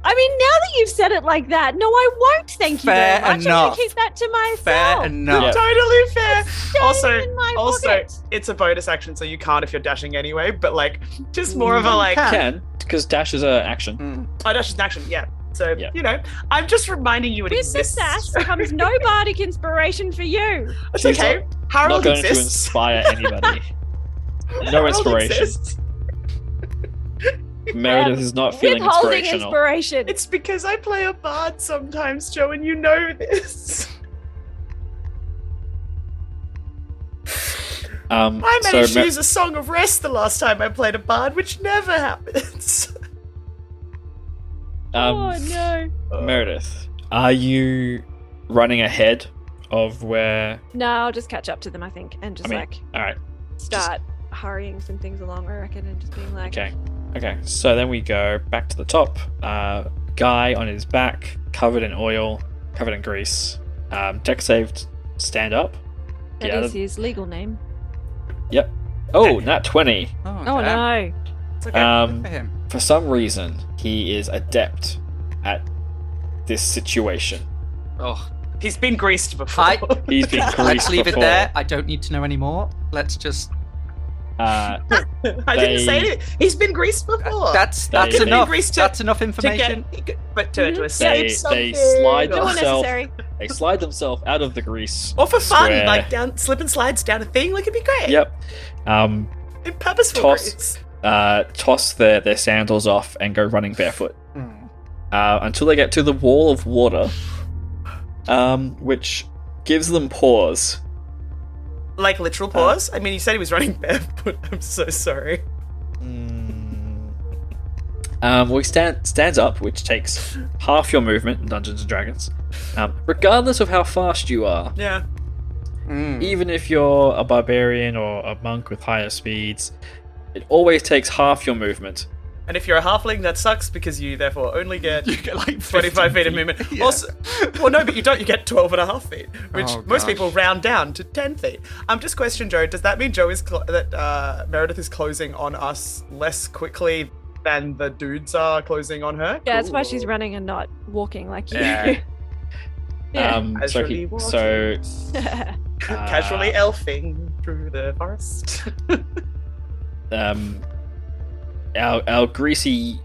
I mean, now that you've said it like that, no, I won't. Thank you Fair very much. I'm enough. gonna keep that to myself. Fair enough. Yeah. totally fair. Also, also, pocket. it's a bonus action, so you can't if you're dashing anyway. But like, just more of a like, can. Can because dash is an action. Mm. oh, dash is an action, yeah. So Yeah. you know, I'm just reminding you it With the exists. sass (laughs) comes no bardic inspiration for you. It's She's okay. Not Harold going to inspire (laughs) anybody. no inspiration. exists. (laughs) Meredith is not feeling Withholding inspirational. inspiration. It's because I play a bard sometimes, Joe, and you know this. um, I so managed to Mer- use a song of rest the last time I played a bard, which never happens. Um, oh no. Meredith, are you running ahead of where? No, I'll just catch up to them, I think, and just I mean, like all right. start hurrying some things along, I reckon, and just being like, Okay. Okay. So then we go back to the top. Uh, guy on his back, covered in oil, covered in grease. Um, Dex saved. Stand up. that Get out is his legal name. Yep. Oh, nat twenty. Oh, Oh no. It's okay. Um, for him. for some reason, he is adept at this situation. Oh, He's been greased before. I- (laughs) He's been (laughs) greased let's leave before. it there. I don't need to know anymore. Let's just. Uh, (laughs) I They- didn't say anything. He's been greased before. That's that's They enough. greased to- That's enough to information. get, but to, to escape They- something. they slide No Yourself. they slide themselves out of the grease. or for fun, Square. like down slip and slides down a thing. Like it'd be great. Yep. Um, In purposeful Toss. grease. Uh, toss their, their sandals off and go running barefoot Mm. uh, until they get to the wall of water, um, which gives them pause. Like literal pause. I mean, you said he was running (laughs) barefoot. I'm so sorry. Um, well, he stand, stands up, which takes half your movement in Dungeons and Dragons. Um, regardless of how fast you are, Yeah. Mm. even if you're a barbarian or a monk with higher speeds, it always takes half your movement. And if you're a halfling, that sucks because you therefore only get (laughs) You get like 25 feet of movement. Yeah. Also, well, no, but you don't. You get 12 and a half feet, which Oh, most people round down to 10 feet. I'm just question, Joe. Does that mean Joe is clo- that uh, Meredith is closing on us less quickly than the dudes are closing on her? Yeah, that's why she's running and not walking like you. Yeah. (laughs) yeah. Um, so, Casually he, walking. so (laughs) Casually uh, elfing through the forest. Um, our our greasy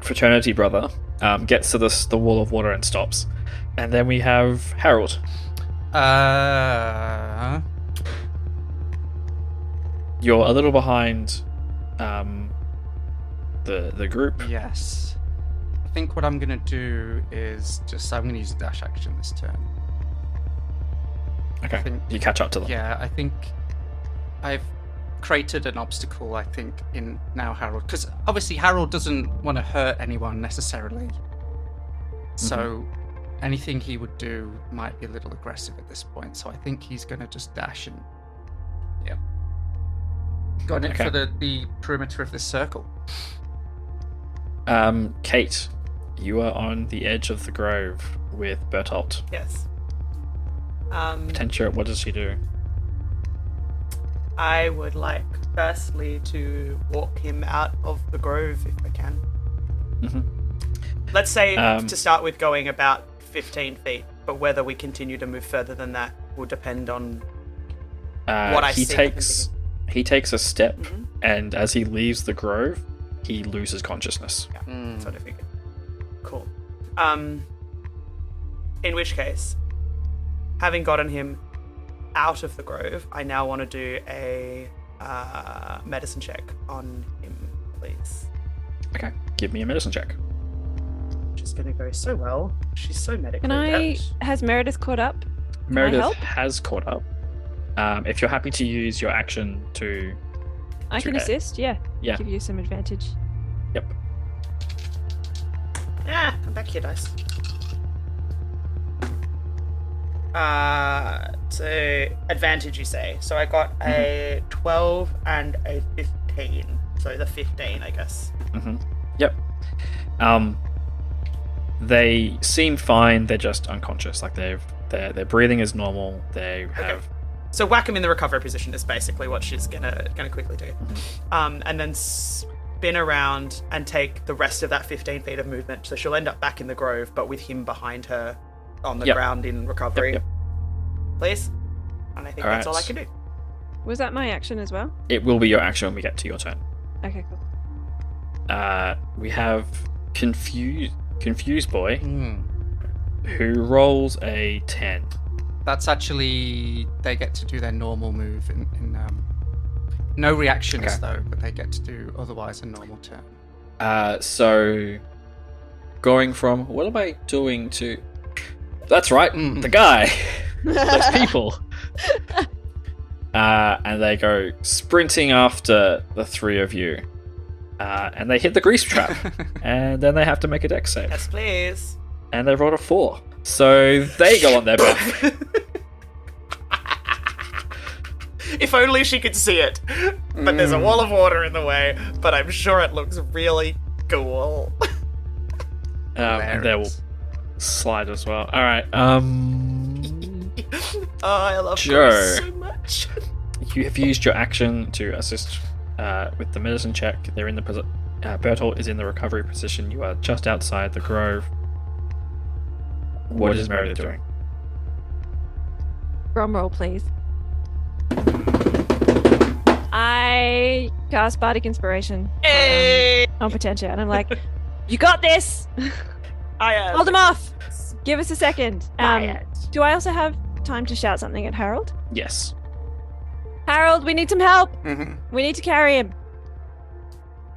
fraternity brother um, gets to this the wall of water and stops, and then we have Harold. Uh. You're a little behind um, the the group. Yes. I think what I'm gonna do is just I'm gonna use a dash action this turn. Okay. think- You catch up to them. Yeah, I think I've created an obstacle. I think in now Harold, because obviously Harold doesn't want to hurt anyone necessarily. So anything he would do might be a little aggressive at this point. So I think he's going to just dash and yeah, got it Okay. for the the perimeter of this circle. Um, Kate, you are on the edge of the grove with Bertolt. Yes. Um, Tenture, what does he do? I would like, firstly, to walk him out of the grove if I can. Mhm. Let's say, Um, to start with, going about 15 feet, but whether we continue to move further than that will depend on. Uh, What I he see takes he takes a step, Mhm. and as he leaves the grove, he loses consciousness. Mm. That's what I figured. Cool. Um, in which case, having gotten him out of the grove, I now want to do a uh, medicine check on him, please. Okay, give me a medicine check. Which is going to go so well. She's so medically Can I? adept. Has Meredith caught up? Meredith has caught up. Um, if you're happy to use your action to, I can Okay. assist. Yeah. Yeah. Give you some advantage. yep, Ah, come back here, dice. Uh, so advantage you say. So I got a 12 and a 15. So the 15, I guess. hmm yep. Um, they seem fine. They're just unconscious. Like they've their their breathing is normal. They have So whack him in the recovery position is basically what she's gonna gonna quickly do, um, and then spin around and take the rest of that 15 feet of movement. So she'll end up back in the grove, but with him behind her on the Yep. ground in recovery. yep. Please, and I think All that's all I right. can do. Was that my action as well? it will be your action when we get to your turn. Okay, cool. Uh, we have confused confused boy Mm. who rolls a ten. That's actually they get to do their normal move in, in um, no reactions Okay. though, but they get to do otherwise a normal turn. Uh, so going from what am I doing to? That's right, Mm. the guy. (laughs) Those people. (laughs) uh, and they go sprinting after the three of you. Uh, and they hit the grease trap. (laughs) and then they have to make a Dex save. Yes, please. And they rolled a four. So they go on their back. if only she could see it. But there's a Mm. wall of water in the way, but I'm sure it looks really cool. Um, and they will. Slide as well. All right. Um, oh, I love Sure. Chris so much. you have used your action to assist uh, with the medicine check. They're in the posi- uh, Bertolt is in the recovery position. You are just outside the grove. what is Meredith doing? Drum roll, please. I cast Bardic Inspiration Hey! on Potentia, and I'm like, "You got this! (laughs) I uh, Hold him off! Give us a second. Um, do I also have time to shout something at Harold? Yes. Harold, we need some help. Mhm. We need to carry him.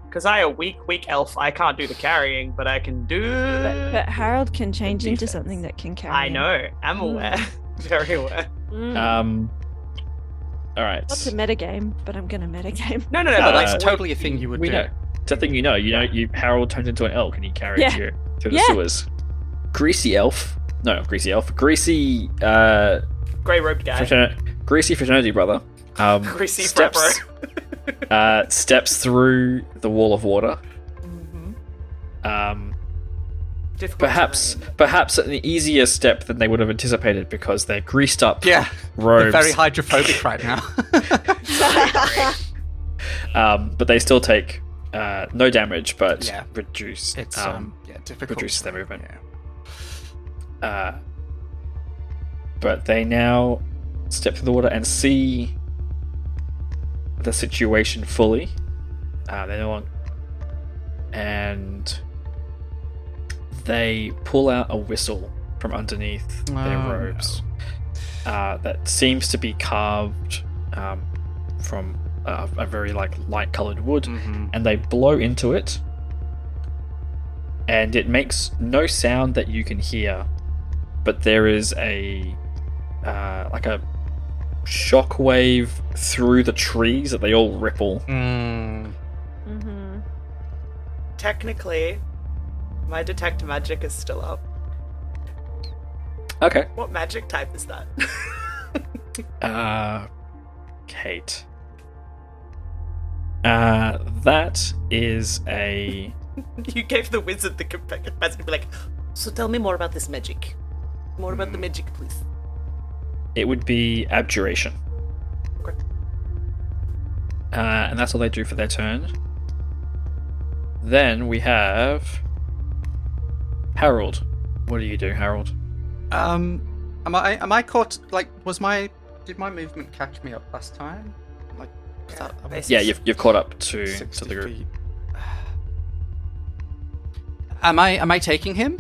Because I a weak, weak elf, I can't do the carrying, but I can do. But, but Harold can change into something that can carry. I him. know. I'm Mm. aware. (laughs) Very aware. Mm. Um. All right. Not to metagame, but I'm gonna metagame. No, no, no. No, but that's like, totally a thing you would we do. know. It's a thing you know. You know. You Harold turns into an elk and he carries Yeah. you through the Yeah. sewers. Greasy elf. No, greasy elf. Greasy. Uh. grey robed guy. Fraterni- greasy fraternity brother. Um. (laughs) Greasy steps, prepper. (laughs) uh, steps through the wall of water. Mhm. Um. Difficult Perhaps, terrain. perhaps an easier step than they would have anticipated because they're greased up Yeah, they're robes. very hydrophobic right now. (laughs) um, but they still take uh, no damage, but Yeah. reduce. it's um, um, yeah difficult. reduces their movement. Yeah. uh, but they now step through the water and see the situation fully. Uh, they no longer, and they pull out a whistle from underneath their Oh, robes uh, that seems to be carved um, from a, a very like light colored wood Mhm. and they blow into it and it makes no sound that you can hear, but there is a uh, like a shockwave through the trees that they all ripple. Mm. Mm-hmm. Technically, my detect magic is still up. Okay. What magic type is that? (laughs) Uh, Kate. Uh, that is a (laughs) you gave the wizard the capa- capacity to be like, so tell me more about this magic. More about the magic, please. it would be abjuration. Okay. Uh, and that's all they do for their turn. Then we have Harold. What do you do, Harold? Um, am I am I caught? Like, was my did my movement catch me up last time? Like, was that- I Yeah, you've, you've caught up to, to the group. feet. Am I am I taking him?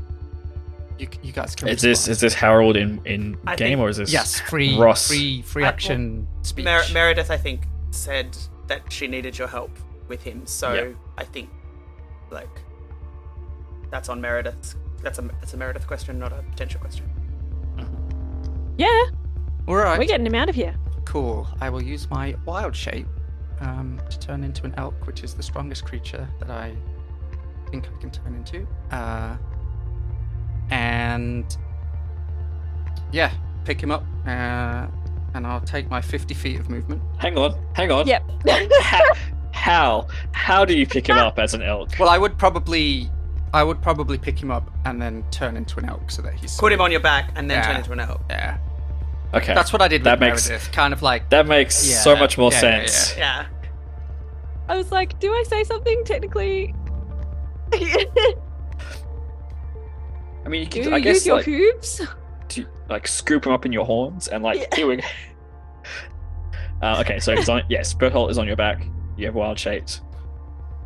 You you guys can. Is this is this Harold in in I game think- or is this yes free Ross? free free I- action speech? Mer- Meredith, I think, said that she needed your help with him. So Yeah. I think, like, that's on Meredith. That's a that's a Meredith question, not a Potentia question. Mm-hmm. Yeah, All right. we're getting him out of here. Cool. I will use my wild shape um, to turn into an elk, which is the strongest creature that I think I can turn into. Uh, and yeah, pick him up, uh, and I'll take my 50 feet of movement. Hang on, hang on. Yep. (laughs) how, how how do you pick him up as an elk? Well, I would probably, I would probably pick him up and then turn into an elk so that he's Put him on your back and then turn into an elk. Yeah, Okay, that's what I did with That makes- Meredith. Kind of like that makes Yeah, so much more yeah, yeah, sense. Yeah. I was like, do I say something technically? I mean, you do could, you I guess, use your like, hooves? to, like scoop them up in your horns and like Yeah. here we go. Uh, okay, so it's on. (laughs) Yes, Berthold is on your back. You have wild shaped.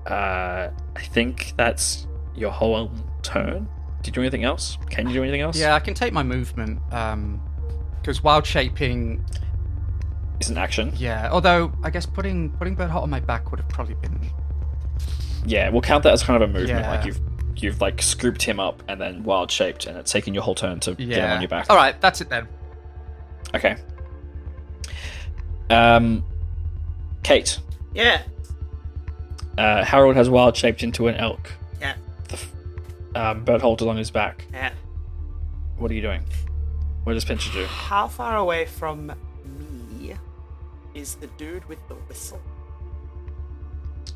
Uh, I think that's your whole turn. Did you do anything else? Can you do anything else? yeah, I can take my movement. Um, because wild shaping is an action. Yeah, although I guess putting putting Berthold on my back would have probably been Yeah, we'll count that as kind of a movement. Yeah. Like you've you've like scooped him up and then wild shaped, and it's taking your whole turn to yeah. get him on your back. All right, that's it then. Okay. Um, Kate. Yeah. Uh, Harold has wild shaped into an elk. Yeah. The f- um, Berthold is on his back. Yeah. What are you doing? What does Pincher do? How far away from me is the dude with the whistle?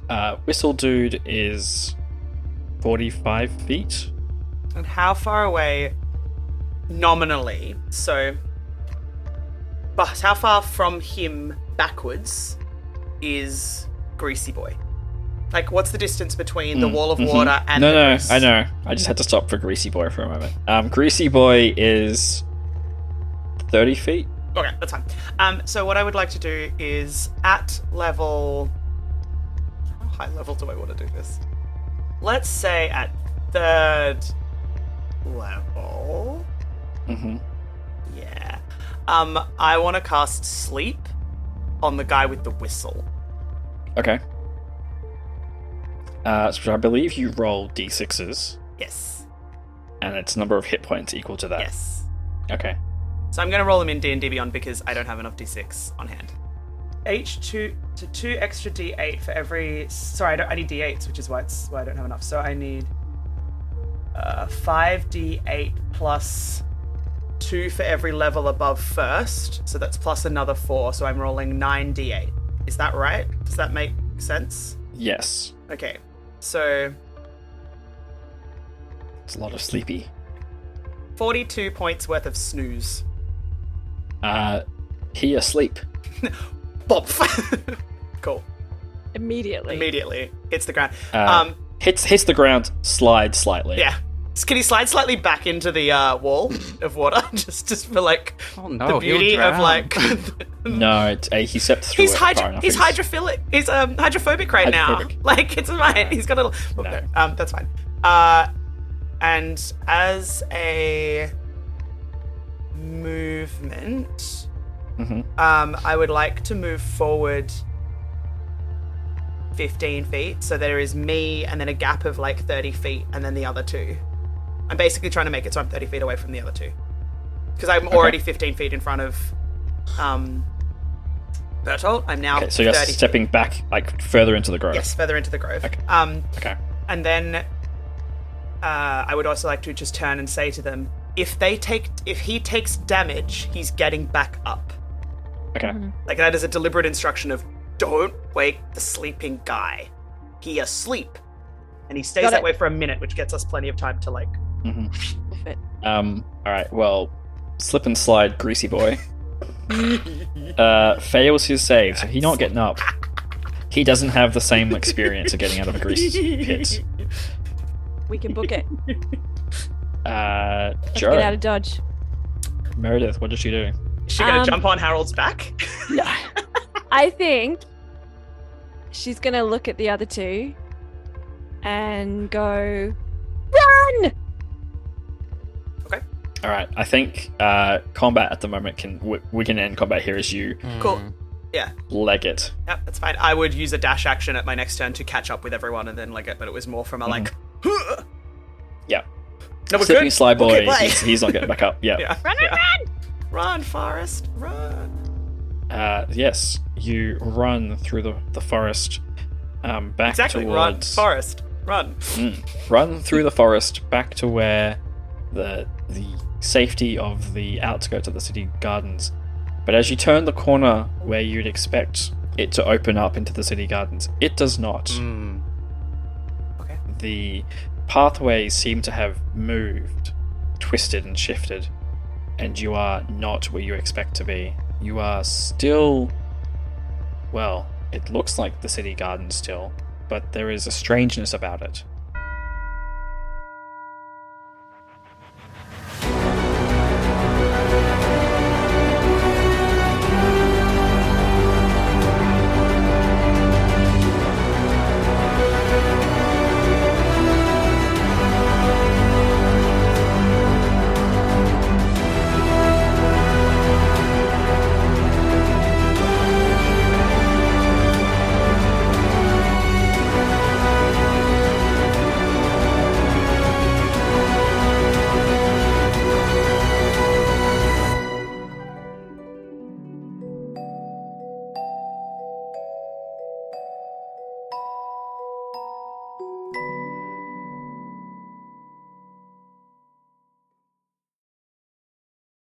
Uh, Whistle Dude is 45 feet. And how far away nominally? So, but how far from him backwards is Greasy Boy? Like, what's the distance between the Mm, wall of mhm. water and no, the no, grease? I know. I just had to stop for Greasy Boy for a moment. Um, Greasy Boy is 30 feet. Okay, that's fine. Um, so what I would like to do is at level. How high level do I want to do this? Let's say at third level. Mm-hmm. Yeah. Um, I want to cast sleep on the guy with the whistle. Okay. Uh, so I believe you roll d6s, Yes. and its number of hit points equal to that. Yes. Okay. So I'm going to roll them in D and D Beyond because I don't have enough D6 on hand. H two to two extra D8 for every. Sorry, I, don't, I need D8s, which is why it's why I don't have enough. So I need uh, five D8 plus two for every level above first. So that's plus another four. So I'm rolling nine D8. Is that right? Does that make sense? Yes. Okay. So It's a lot of sleepy. 42 points worth of snooze. Uh, he asleep. (laughs) Bop. (laughs) cool. Immediately. Immediately hits the ground. Uh, um. hits hits the ground, slides slightly. Yeah. Can he slide slightly back into the uh, wall (laughs) of water, just just for like Oh the no, he'll beauty of like? No, it's, uh, he stepped through he's it hydro- enough. he's hydrophilic. He's um hydrophobic right now. Like it's fine. He's got a little. No. no, Um, that's fine. Uh, and as a movement, hmm um, I would like to move forward 15 feet. So there is me and then a gap of like 30 feet and then the other two. I'm basically trying to make it so I'm 30 feet away from the other two. Because I'm already 15 feet in front of um, Bertolt. I'm now Okay, so you're 30 feet. stepping back like further into the grove. Yes, further into the grove. Okay. Um, Okay. and then uh, I would also like to just turn and say to them, if they take, if he takes damage, he's getting back up. Okay. Like that is a deliberate instruction of don't wake the sleeping guy. He asleep. And he stays Got that it. way for a minute, which gets us plenty of time to like hmm Um. All right. Well, slip and slide, greasy boy. (laughs) uh, fails his save, so he not getting up. (laughs) He doesn't have the same experience of getting out of a grease pit. We can book it. (laughs) Uh, Let's sure. get out of Dodge. Meredith, what did she do? Is she gonna Um, jump on Harold's back? (laughs) No. I think she's gonna look at the other two and go, run! Okay. All right. I think uh, combat at the moment can we, we can end combat here as you Cool. Mm. Yeah. leg it. Yep, that's fine. I would use a dash action at my next turn to catch up with everyone and then like it, but it was more from a like Mm-hmm. Yeah. No, we're Slipping good. slide boy. Okay, he's, he's not getting back up. Yeah. (laughs) Yeah. Run, run, yeah. Run, Forest, run. Uh, yes, you run through the, the forest um, back Exactly, run, Forest, run. Mm. run through the forest back to where the the safety of the outskirts of the city gardens. But as you turn the corner where you'd expect it to open up into the city gardens, it does not. Mm. The pathways seem to have moved, twisted and shifted, and you are not where you expect to be. You are still well, it looks like the city garden still, but there is a strangeness about it.